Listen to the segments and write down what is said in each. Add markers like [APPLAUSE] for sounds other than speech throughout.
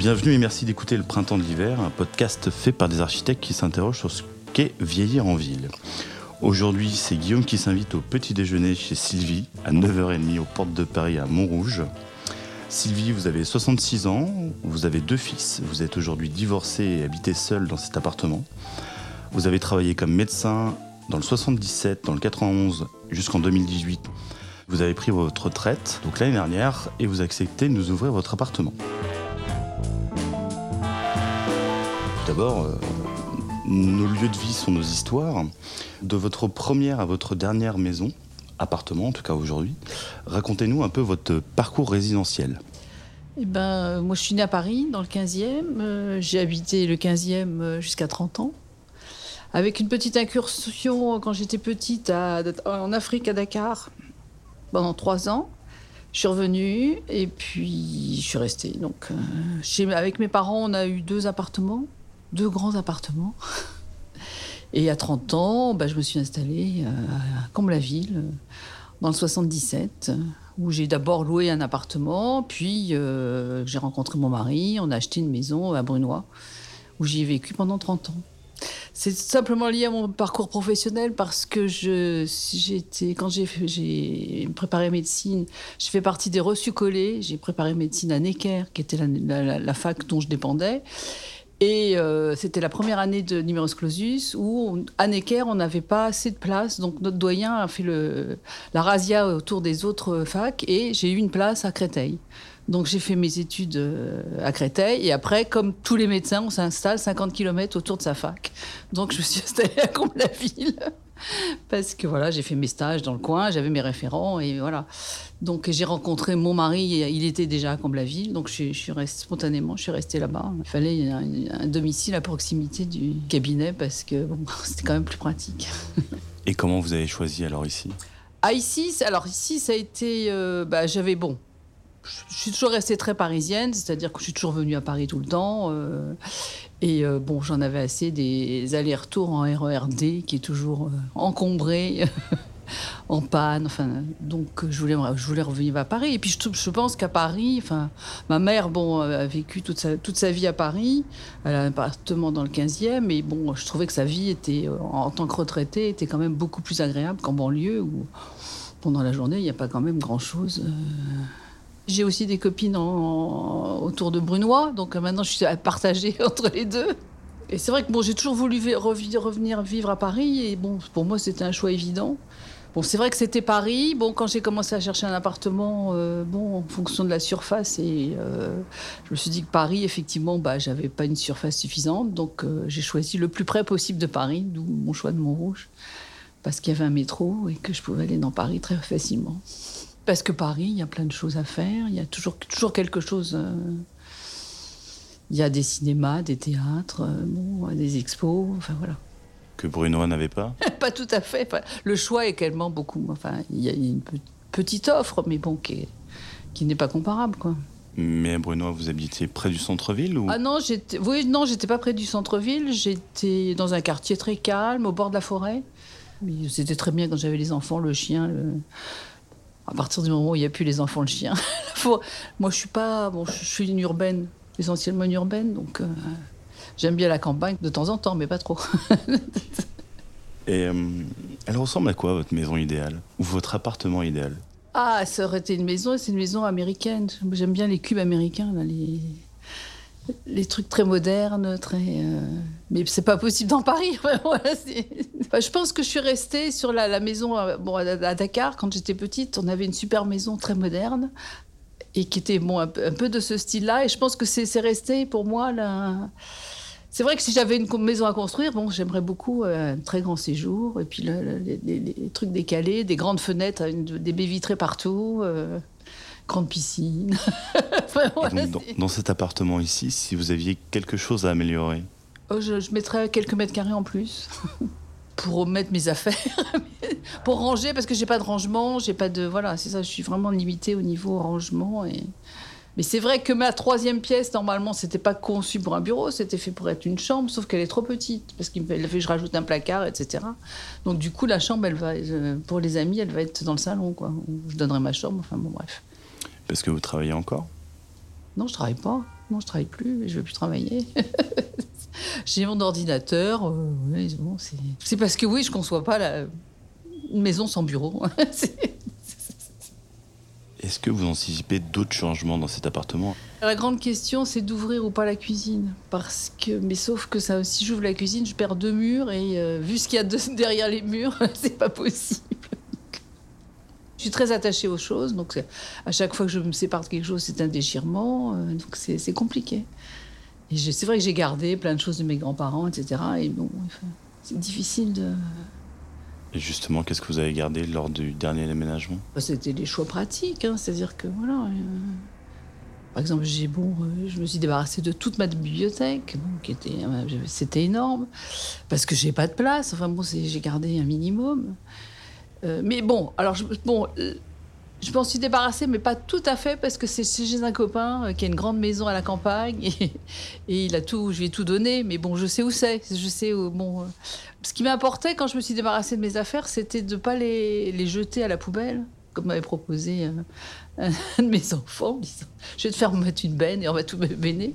Bienvenue et merci d'écouter Le Printemps de l'hiver, un podcast fait par des architectes qui s'interrogent sur ce qu'est vieillir en ville. Aujourd'hui, c'est Guillaume qui s'invite au petit déjeuner chez Sylvie à 9h30 aux portes de Paris à Montrouge. Sylvie, vous avez 66 ans, vous avez deux fils, vous êtes aujourd'hui divorcé et habitez seul dans cet appartement. Vous avez travaillé comme médecin dans le 77, dans le 91 jusqu'en 2018. Vous avez pris votre retraite, donc l'année dernière, et vous acceptez de nous ouvrir votre appartement. D'abord, euh, nos lieux de vie sont nos histoires. De votre première à votre dernière maison, appartement en tout cas aujourd'hui, racontez-nous un peu votre parcours résidentiel. Eh ben, euh, moi, je suis née à Paris, dans le 15e. Euh, j'ai habité le 15e jusqu'à 30 ans. Avec une petite incursion quand j'étais petite en Afrique, à Dakar, pendant trois ans. Je suis revenue et puis je suis restée. Donc, avec mes parents, on a eu deux appartements deux grands appartements. [LAUGHS] Et à 30 ans, bah, je me suis installée euh, à Comble-la-Ville, dans le 77, où j'ai d'abord loué un appartement, puis euh, j'ai rencontré mon mari, on a acheté une maison à Brunois, où j'y ai vécu pendant 30 ans. C'est simplement lié à mon parcours professionnel parce que je, j'étais, quand j'ai, préparé médecine, je fais partie des reçus collés. J'ai préparé médecine à Necker, qui était la fac dont je dépendais. Et euh, c'était la première année de Numerus Clausus où, à Necker, on n'avait pas assez de place. Donc notre doyen a fait la razzia autour des autres facs et j'ai eu une place à Créteil. Donc j'ai fait mes études euh, à Créteil et après, comme tous les médecins, on s'installe 50 km autour de sa fac. Donc je me suis installée à Comble-la-Ville parce que voilà, j'ai fait mes stages dans le coin, j'avais mes référents et voilà. Donc j'ai rencontré mon mari, il était déjà à Comble-la-Ville, donc je, suis restée spontanément, je suis restée là-bas. Il fallait un, domicile à proximité du cabinet parce que bon, [LAUGHS] c'était quand même plus pratique. Et comment vous avez choisi alors ici? Ah ici, alors ici ça a été, euh, bah, j'avais bon, je suis toujours restée très parisienne, c'est-à-dire que je suis toujours venue à Paris tout le temps. Euh, et euh, bon, j'en avais assez des allers-retours en RERD qui est toujours euh, encombré, [LAUGHS] en panne. Enfin, donc je voulais, je voulais revenir à Paris. Et puis je, pense qu'à Paris, enfin, ma mère, bon, a vécu toute sa, toute sa vie à Paris. Elle a un appartement dans le 15e. Et bon, je trouvais que sa vie était, en tant que retraitée, était quand même beaucoup plus agréable qu'en banlieue où pendant la journée, il n'y a pas quand même grand-chose. J'ai aussi des copines autour de Brunois, donc euh, maintenant je suis partagée [LAUGHS] entre les deux. Et c'est vrai que bon, j'ai toujours voulu revenir vivre à Paris, et bon, pour moi c'était un choix évident. Bon, c'est vrai que c'était Paris. Bon, quand j'ai commencé à chercher un appartement, euh, bon, en fonction de la surface, et euh, je me suis dit que Paris, effectivement, bah, j'avais pas une surface suffisante, donc j'ai choisi le plus près possible de Paris, d'où mon choix de Montrouge, parce qu'il y avait un métro et que je pouvais aller dans Paris très facilement. Parce que Paris, il y a plein de choses à faire, il y a toujours, toujours quelque chose. Euh, il y a des cinémas, des théâtres, euh, bon, des expos, enfin voilà. Que Bruno n'avait pas [LAUGHS] Pas tout à fait. le choix est tellement beaucoup. Enfin, il y a une petite offre, mais bon, qui, qui n'est pas comparable, quoi. Mais Bruno, vous habitiez près du centre-ville ou? Ah non, j'étais, oui, non, j'étais pas près du centre-ville. J'étais dans un quartier très calme, au bord de la forêt. C'était très bien quand j'avais les enfants, le chien. Le à partir du moment où il n'y a plus les enfants, le chien. [LAUGHS] Moi, je suis pas. Bon, je suis une urbaine, essentiellement une urbaine, donc euh, j'aime bien la campagne de temps en temps, mais pas trop. [LAUGHS] Et euh, elle ressemble à quoi votre maison idéale? Ou votre appartement idéal? Ah, ça aurait été une maison, c'est une maison américaine. J'aime bien les cubes américains, les les trucs très modernes, très. Euh... Mais c'est pas possible dans Paris. [LAUGHS] je pense que je suis restée sur la, maison euh, bon, à Dakar quand j'étais petite. On avait une super maison très moderne et qui était bon un peu, de ce style-là. Et je pense que c'est resté pour moi là. C'est vrai que si j'avais une maison à construire, bon, j'aimerais beaucoup euh, un très grand séjour et puis les, trucs décalés, des grandes fenêtres, des baies vitrées partout. Euh, grande piscine. [LAUGHS] dans, cet appartement ici, si vous aviez quelque chose à améliorer oh, je, mettrais quelques mètres carrés en plus. [LAUGHS] pour mettre mes affaires, [LAUGHS] pour ranger, parce que j'ai pas de rangement, j'ai pas de. Voilà, c'est ça, je suis vraiment limitée au niveau rangement. Et... Mais c'est vrai que ma troisième pièce, normalement, c'était pas conçu pour un bureau, c'était fait pour être une chambre, sauf qu'elle est trop petite, parce qu'il fait que je rajoute un placard, etc. Donc du coup, la chambre, elle va, euh, pour les amis, elle va être dans le salon, quoi. Je donnerai ma chambre, enfin bon, bref. Est-ce que vous travaillez encore? Non, je travaille pas. non, je travaille plus, je veux plus travailler. [LAUGHS] J'ai mon ordinateur. euh, ouais, bon, c'est- parce que oui, je conçois pas la une maison sans bureau. [LAUGHS] Est-ce que vous anticipez d'autres changements dans cet appartement? La grande question, c'est d'ouvrir ou pas la cuisine. Parce que, mais sauf que ça, si j'ouvre la cuisine, je perds deux murs et euh, vu ce qu'il y a de- derrière les murs, [LAUGHS] c'est pas possible. Je suis très attachée aux choses, donc à chaque fois que je me sépare de quelque chose, c'est un déchirement, euh, donc c'est compliqué. Et c'est vrai que j'ai gardé plein de choses de mes grands-parents, etc. Et bon, c'est difficile de. Et justement, qu'est-ce que vous avez gardé lors du dernier déménagement? Bah, C'était des choix pratiques, hein, c'est-à-dire que voilà. euh, par exemple, j'ai bon, euh, je me suis débarrassée de toute ma bibliothèque, bon, qui était, euh, c'était énorme, parce que j'ai pas de place. Enfin bon, j'ai gardé un minimum. Euh, mais bon, alors je, bon, euh, je m'en suis débarrassée, mais pas tout à fait, parce que c'est chez un copain euh, qui a une grande maison à la campagne et, il a tout, je lui ai tout donné. Mais bon, je sais où c'est, je sais où. Bon, ce qui m'importait quand je me suis débarrassée de mes affaires, c'était de pas les, jeter à la poubelle, comme m'avait proposé [LAUGHS] un de mes enfants, en disant je vais te faire mettre une benne et on va tout béner.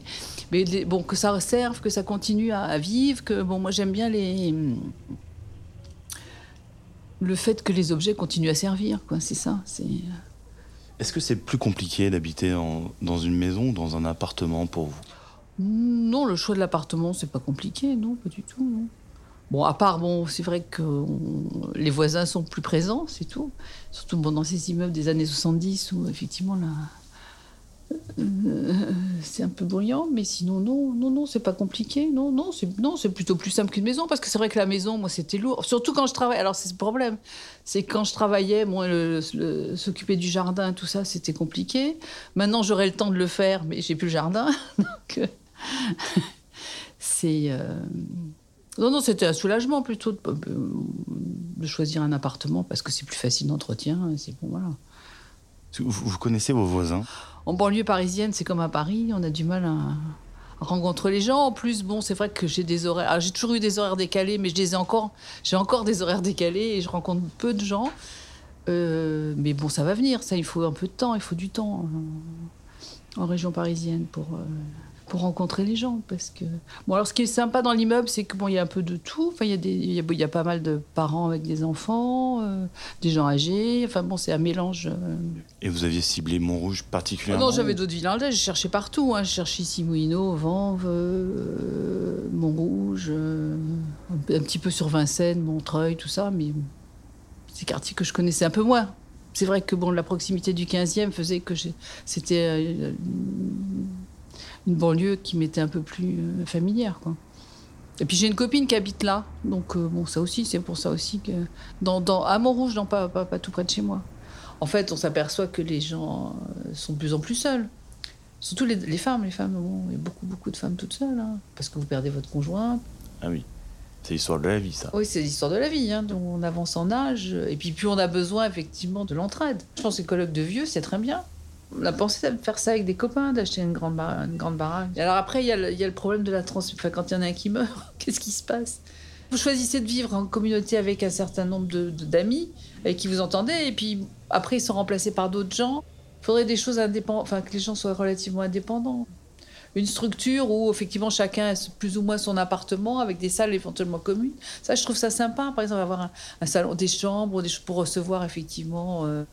Mais bon, que ça serve, que ça continue à, à vivre, que bon, moi j'aime bien les le fait que les objets continuent à servir, quoi. C'est ça. C'est Est-ce que c'est plus compliqué d'habiter en- dans une maison ou dans un appartement pour vous? Non, le choix de l'appartement, c'est pas compliqué, non, pas du tout. non. Bon, à part, bon, c'est vrai que on- les voisins sont plus présents, c'est tout. Surtout bon, dans ces immeubles des années 70 où, effectivement, euh, c'est un peu bruyant, mais sinon, non, non, non, c'est pas compliqué. Non, non, c'est non, c'est plutôt plus simple qu'une maison, parce que c'est vrai que la maison, moi, c'était lourd. Surtout quand je travaillais. Alors, c'est le problème. C'est quand je travaillais, moi, s'occuper du jardin, tout ça, c'était compliqué. Maintenant, j'aurai le temps de le faire, mais j'ai plus le jardin. [LAUGHS] Donc, euh, c'est. euh, Non, non, c'était un soulagement plutôt de, de choisir un appartement parce que c'est plus facile d'entretien. C'est bon, voilà. Vous, connaissez vos voisins? En banlieue parisienne, c'est comme à Paris, on a du mal à, rencontrer les gens. En plus, bon, c'est vrai que j'ai des horaires. alors, J'ai toujours eu des horaires décalés, mais je les ai encore. J'ai encore des horaires décalés et je rencontre peu de gens. Euh, mais bon, ça va venir. Ça, il faut un peu de temps. Il faut du temps euh, en région parisienne pour. euh, pour rencontrer les gens parce que bon alors ce qui est sympa dans l'immeuble c'est que bon il y a un peu de tout enfin il y a des y a, y a pas mal de parents avec des enfants euh, des gens âgés enfin bon c'est un mélange euh, Et vous aviez ciblé Montrouge ah particulièrement non, j'avais d'autres villes en. J'ai cherché partout. Hein. J'ai cherché ici Moulineau, Vanves, euh, Montrouge, euh, un, petit peu sur Vincennes, Montreuil, tout ça. Mais c'est des quartiers que je connaissais un peu moins. C'est vrai que bon, la proximité du 15e faisait que c'était une banlieue qui m'était un peu plus euh, familière. Quoi. Et puis j'ai une copine qui habite là. Donc euh, bon, ça aussi, c'est pour ça aussi que... Dans, dans, à Montrouge, non, pas, pas, pas tout près de chez moi. En fait, on s'aperçoit que les gens euh, sont de plus en plus seuls. Surtout les, les femmes. Les femmes, bon, il y a beaucoup, beaucoup de femmes toutes seules. hein, parce que vous perdez votre conjoint. Ah oui, c'est l'histoire de la vie, ça. Oui, c'est l'histoire de la vie. Hein, donc on avance en âge. Et puis, plus on a besoin, effectivement, de l'entraide. Je pense que les colloques de vieux, c'est très bien. On a pensé faire ça avec des copains, d'acheter une grande, une grande baraque. Alors après, il y, a le- problème de la. Enfin, quand il y en a un qui meurt, [LAUGHS] qu'est-ce qui se passe? Vous choisissez de vivre en communauté avec un certain nombre d'amis qui vous entendez, et puis après, ils sont remplacés par d'autres gens. Il faudrait des choses indépendantes, enfin, que les gens soient relativement indépendants. Une structure où, effectivement, chacun a plus ou moins son appartement avec des salles éventuellement communes. Ça, je trouve ça sympa. Par exemple, avoir un, salon, des chambres pour recevoir, effectivement. euh,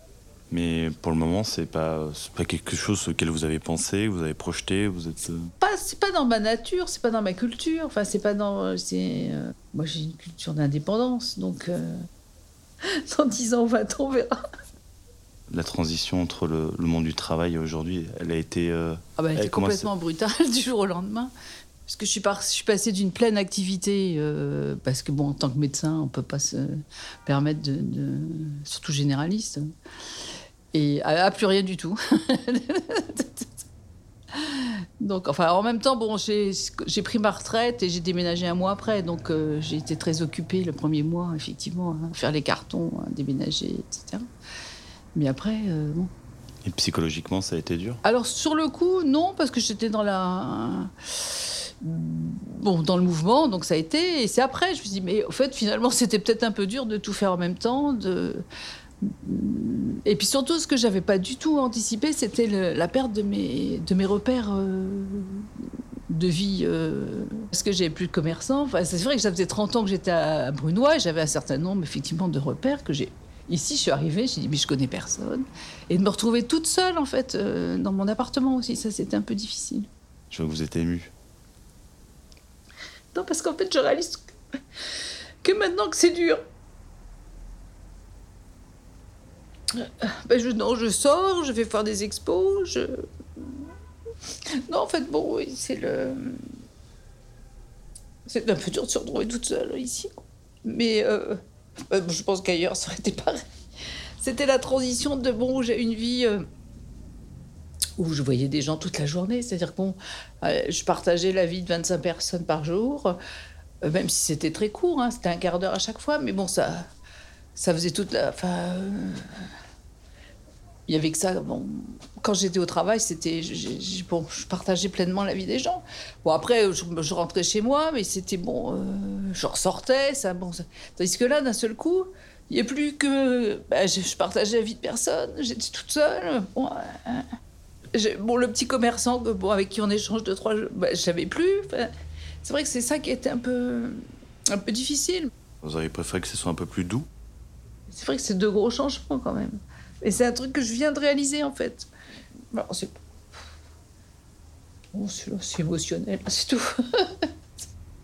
Mais pour le moment, c'est pas, c'est pas quelque chose auquel vous avez pensé, vous avez projeté, vous êtes. euh, pas c'est pas dans ma nature c'est pas dans ma culture enfin c'est pas dans c'est euh, moi j'ai une culture d'indépendance donc euh, [LAUGHS] dans 10 ans 20 ans on verra La transition entre le, le monde du travail et aujourd'hui, elle a été. euh, ah bah, Elle complètement brutal [LAUGHS] du jour au lendemain parce que je suis, par- je suis passée d'une pleine activité euh, parce que bon en tant que médecin on peut pas se permettre de, de- surtout généraliste et à, à plus rien du tout [LAUGHS] Donc, enfin, en même temps, bon, j'ai pris ma retraite et j'ai déménagé un mois après. Donc, euh, j'ai été très occupée le premier mois, effectivement, à faire les cartons, à déménager, etc. Mais après, euh, bon. Et psychologiquement, ça a été dur? Alors, sur le coup, non, parce que j'étais dans la. Bon, dans le mouvement, donc ça a été. Et c'est après, je me suis dit, mais au fait, finalement, [LAUGHS] c'était peut-être un peu dur de tout faire en même temps. De... Et puis surtout, ce que j'avais pas du tout anticipé, c'était la perte de mes, de mes repères euh, de vie euh, parce que j'avais plus de commerçants. Enfin, c'est vrai que ça faisait 30 ans que j'étais à Brunois et j'avais un certain nombre effectivement de repères que j'ai. Ici, je suis arrivée, j'ai dit mais je connais personne et de me retrouver toute seule en fait euh, dans mon appartement aussi, ça c'était un peu difficile. Je vois que vous êtes émue. Non, parce qu'en fait, je réalise que, que maintenant que c'est dur, ben je, non, je sors, je vais faire des expos, je... Non, en fait, bon, c'est le... C'est un peu dur de se retrouver toute seule ici. Mais euh, ben, je pense qu'ailleurs, ça aurait été pareil. C'était la transition de, bon, j'ai une vie... Euh, où je voyais des gens toute la journée. C'est-à-dire que bon, euh, je partageais la vie de 25 personnes par jour, même si c'était très court, hein, c'était un quart d'heure à chaque fois, mais bon, ça, ça faisait toute la. Enfin, il y avait que ça. Bon, quand j'étais au travail, c'était, bon, je partageais pleinement la vie des gens. Bon, après, je, rentrais chez moi, mais c'était bon, euh, je ressortais, ça, bon. Ça. Tandis que là, d'un seul coup, il n'y a plus que, bah, je, partageais la vie de personne, j'étais toute seule. Bon, euh, bon, le petit commerçant, bon, avec qui on échange deux trois, bah, je savais plus. c'est vrai que c'est ça qui était un peu, un peu difficile. Vous auriez préféré que ce soit un peu plus doux? C'est vrai que c'est deux gros changements quand même. Et c'est un truc que je viens de réaliser, en fait. c'est... Bon, c'est émotionnel, c'est tout. [LAUGHS]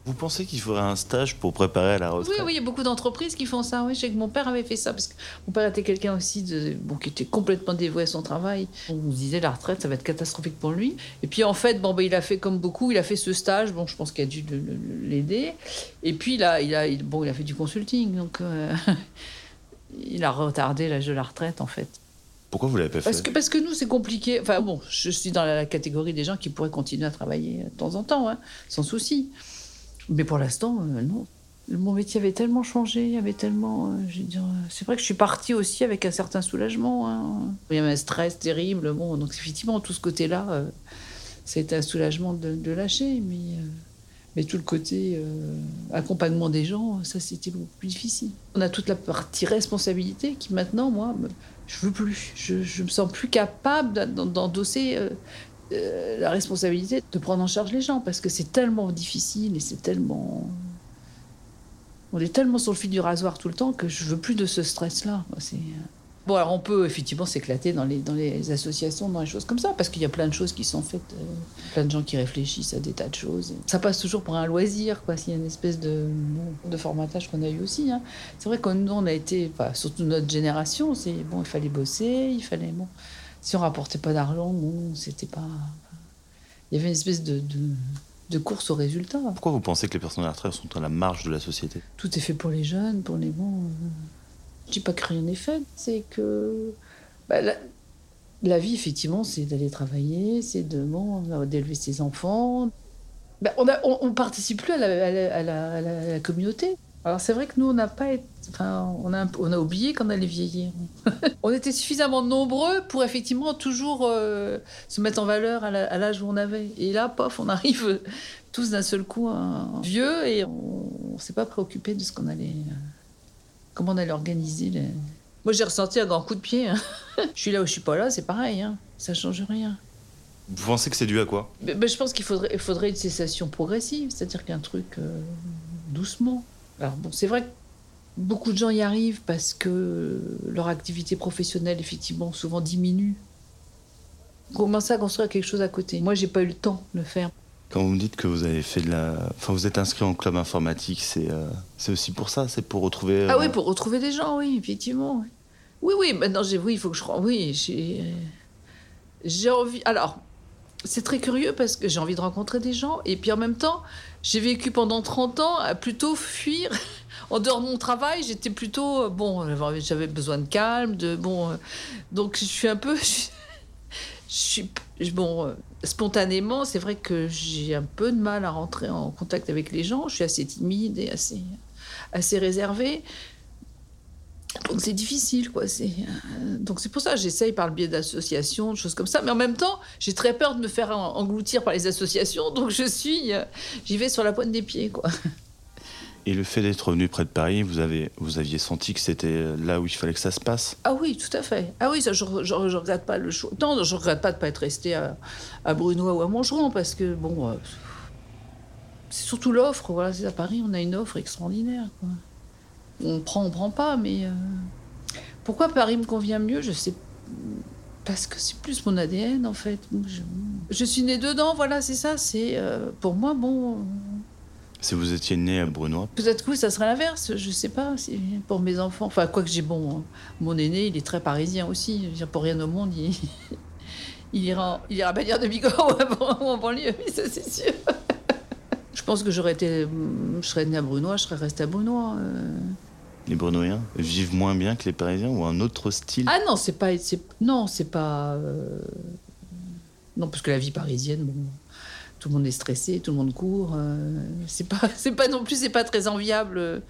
Vous pensez qu'il faudrait un stage pour préparer à la retraite? Oui, oui, il y a beaucoup d'entreprises qui font ça. Oui, je sais que mon père avait fait ça parce que mon père était quelqu'un aussi de, bon, qui était complètement dévoué à son travail. On nous disait la retraite, ça va être catastrophique pour lui. Et puis en fait, bon, ben, il a fait comme beaucoup, il a fait ce stage. Bon, je pense qu'il a dû l'aider. Et puis il a, il a, bon, il a fait du consulting, donc. Euh, [LAUGHS] il a retardé l'âge de la retraite, en fait. Pourquoi vous l'avez pas fait parce que, parce que nous, c'est compliqué. Enfin, bon, je suis dans la catégorie des gens qui pourraient continuer à travailler de temps en temps, hein, sans souci. Mais pour l'instant, euh, non. Mon métier avait tellement changé, il y avait tellement. Euh, je dire, c'est vrai que je suis partie aussi avec un certain soulagement. Hein. Il y avait un stress terrible. Bon, donc effectivement, tout ce côté-là, euh, c'était un soulagement de, lâcher. Mais. Mais tout le côté euh, accompagnement des gens, ça c'était beaucoup plus difficile. On a toute la partie responsabilité qui maintenant, moi, je veux plus. Je, me sens plus capable d'endosser euh, euh, la responsabilité de prendre en charge les gens parce que c'est tellement difficile et c'est tellement. On est tellement sur le fil du rasoir tout le temps que je veux plus de ce stress-là. Bon, alors on peut effectivement s'éclater dans les, dans les associations, dans les choses comme ça, parce qu'il y a plein de choses qui sont faites, euh, plein de gens qui réfléchissent à des tas de choses. Ça passe toujours pour un loisir, quoi, s'il y a une espèce de, de formatage qu'on a eu aussi. Hein. C'est vrai que nous, on a été, surtout notre génération, c'est bon, il fallait bosser, il fallait. Bon, si on rapportait pas d'argent, bon, c'était pas. Il y avait une espèce de, de de course aux résultats. Pourquoi vous pensez que les personnes à la retraite sont à la marge de la société? Tout est fait pour les jeunes, pour les bons. Je dis pas que rien n'est fait, c'est que bah, la, vie, effectivement, c'est d'aller travailler, c'est de bon, d'élever ses enfants. Bah, on, a, participe plus à la, communauté. Alors c'est vrai que nous, on n'a pas enfin, on a, oublié qu'on allait vieillir. [LAUGHS] on était suffisamment nombreux pour effectivement toujours euh, se mettre en valeur à l'âge où on avait. Et là, pof, on arrive tous d'un seul coup vieux et on, ne s'est pas préoccupé de ce qu'on allait. Comment on allait organiser les... Moi, j'ai ressenti un grand coup de pied. Hein. [LAUGHS] je suis là où je suis pas là, c'est pareil. Hein. Ça change rien. Vous pensez que c'est dû à quoi? Je pense qu'il faudrait, il faudrait une cessation progressive, c'est-à-dire qu'un truc euh, doucement. Alors bon, c'est vrai que beaucoup de gens y arrivent parce que leur activité professionnelle, effectivement, souvent diminue. Commencer à construire quelque chose à côté? Moi, j'ai pas eu le temps de le faire. Quand vous me dites que vous avez fait de la, enfin vous êtes inscrit en club informatique, c'est euh, c'est aussi pour ça, c'est pour retrouver. Ah oui, euh, pour retrouver des gens, oui, effectivement. Oui, oui, maintenant j'ai, oui, il faut que je, oui, j'ai, j'ai envie. Alors, c'est très curieux parce que j'ai envie de rencontrer des gens et puis en même temps, j'ai vécu pendant 30 ans à plutôt fuir. [LAUGHS] en dehors de mon travail, j'étais plutôt euh, bon, j'avais besoin de calme, de bon, donc je suis un peu, [LAUGHS] je suis bon spontanément, c'est vrai que j'ai un peu de mal à rentrer en contact avec les gens. Je suis assez timide et assez, assez réservée. Donc c'est difficile, quoi. C'est euh, donc c'est pour ça que j'essaye par le biais d'associations, de choses comme ça. Mais en même temps, j'ai très peur de me faire engloutir par les associations, donc je suis, euh, j'y vais sur la pointe des pieds, quoi. Et le fait d'être revenu près de Paris, vous, avez, vous aviez senti que c'était là où il fallait que ça se passe? Ah oui, tout à fait. Ah oui, ça, je ne regrette pas le choix. Non, je regrette pas de ne pas être resté à, à, Brunois ou à Montgeron, parce que, bon, euh, c'est surtout l'offre. Voilà, à Paris, on a une offre extraordinaire. On prend, on prend pas, mais euh, pourquoi Paris me convient mieux Je sais parce que c'est plus mon ADN en fait. Je, suis née dedans, voilà, c'est ça. C'est euh, pour moi bon. Si vous étiez né à Brunois, Peut-être que oui, ça serait l'inverse, je sais pas. Pour mes enfants, enfin, quoi que j'ai bon, mon aîné, il est très parisien aussi. Je veux dire, pour rien au monde, il, [LAUGHS] il ira, il ira à Bagnères de Bigorre ou en- banlieue, oui, ça c'est sûr. Je pense que j'aurais été, je serais née à Brunois, je serais restée à Brunois. euh. les Brunoiens vivent moins bien que les Parisiens ou un autre style? Ah non, c'est pas, non, c'est pas, euh, non, parce que la vie parisienne, bon, tout le monde est stressé, tout le monde court. euh, c'est pas, [LAUGHS] c'est pas non plus, c'est pas très enviable. euh.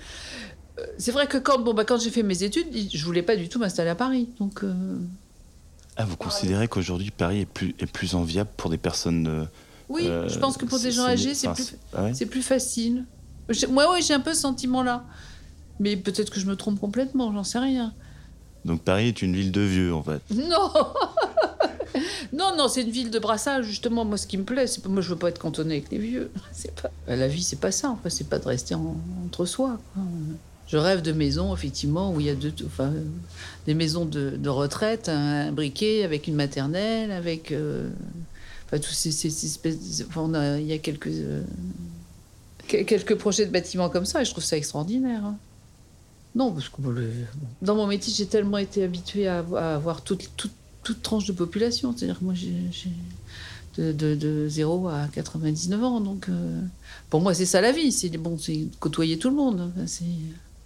C'est vrai que quand, bon, bah, quand j'ai fait mes études, je voulais pas du tout m'installer à Paris, donc. euh, Ah, vous considérez qu'aujourd'hui Paris est plus, est plus enviable pour des personnes. euh, Oui, euh, je pense que pour des gens âgés, c'est plus, c'est- ah ouais c'est plus facile. J'ai- Moi, oui, j'ai un peu ce sentiment-là. Mais peut-être que je me trompe complètement, j'en sais rien. Donc Paris est une ville de vieux en fait. Non [LAUGHS] Non, non, c'est une ville de brassage, justement. Moi, ce qui me plaît, c'est. Moi, je veux pas être cantonné avec les vieux. [LAUGHS] C'est pas... La vie, c'est pas ça. Enfin, c'est pas de rester en- entre soi. Je rêve de maisons, effectivement, où il y a deux... Des maisons de, retraite, un briquet avec une maternelle, avec... euh, Enfin, tous ces, ces- ces espèces... enfin, il y a quelques... euh, que- Quelques projets de bâtiments comme ça, et je trouve ça extraordinaire. hein. Non, parce que dans mon métier, j'ai tellement été habituée à, avoir toute, toute, toute tranche de population. C'est-à-dire que moi, j'ai de, de, de 0 à 99 ans. Donc, euh, pour moi, c'est ça la vie. C'est bon, c'est côtoyer tout le monde. Enfin,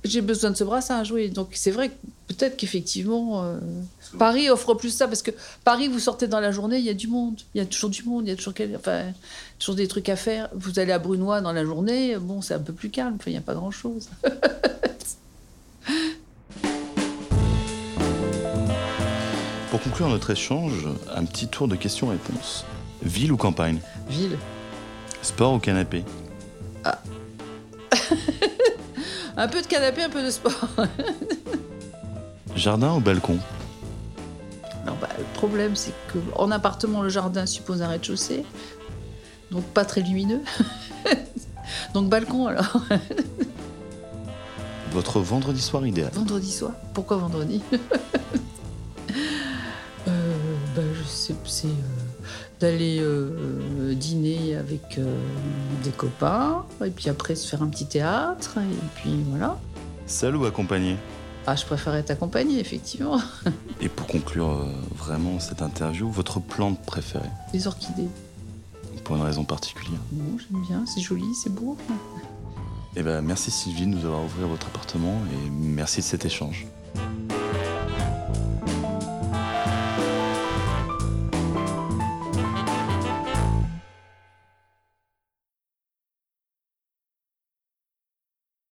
J'ai besoin de ce brassage, oui. Donc, c'est vrai que peut-être qu'effectivement, euh, Paris offre plus ça. Parce que Paris, vous sortez dans la journée, il y a du monde. Il y a toujours du monde. Il y a toujours, enfin, toujours des trucs à faire. Vous allez à Brunois dans la journée, bon, c'est un peu plus calme. Il n'y a pas grand-chose. [LAUGHS] Pour conclure notre échange, un petit tour de questions-réponses. Ville ou campagne? Ville. Sport ou canapé? [LAUGHS] Un peu de canapé, un peu de sport. [LAUGHS] Jardin ou balcon? Non, bah, le problème, c'est que en appartement, le jardin suppose un rez-de-chaussée, donc pas très lumineux. [LAUGHS] donc balcon alors. Votre vendredi soir idéal Vendredi soir? Pourquoi vendredi? D'aller euh, dîner avec euh, des copains, et puis après se faire un petit théâtre, et puis voilà. Seul ou accompagné? Ah, je préfère être accompagnée, effectivement. [LAUGHS] Et pour conclure euh, vraiment cette interview, votre plante préférée? Les orchidées. Pour une raison particulière Bon, j'aime bien, c'est joli, c'est beau. Eh ben, merci Sylvie de nous avoir ouvert votre appartement et merci de cet échange.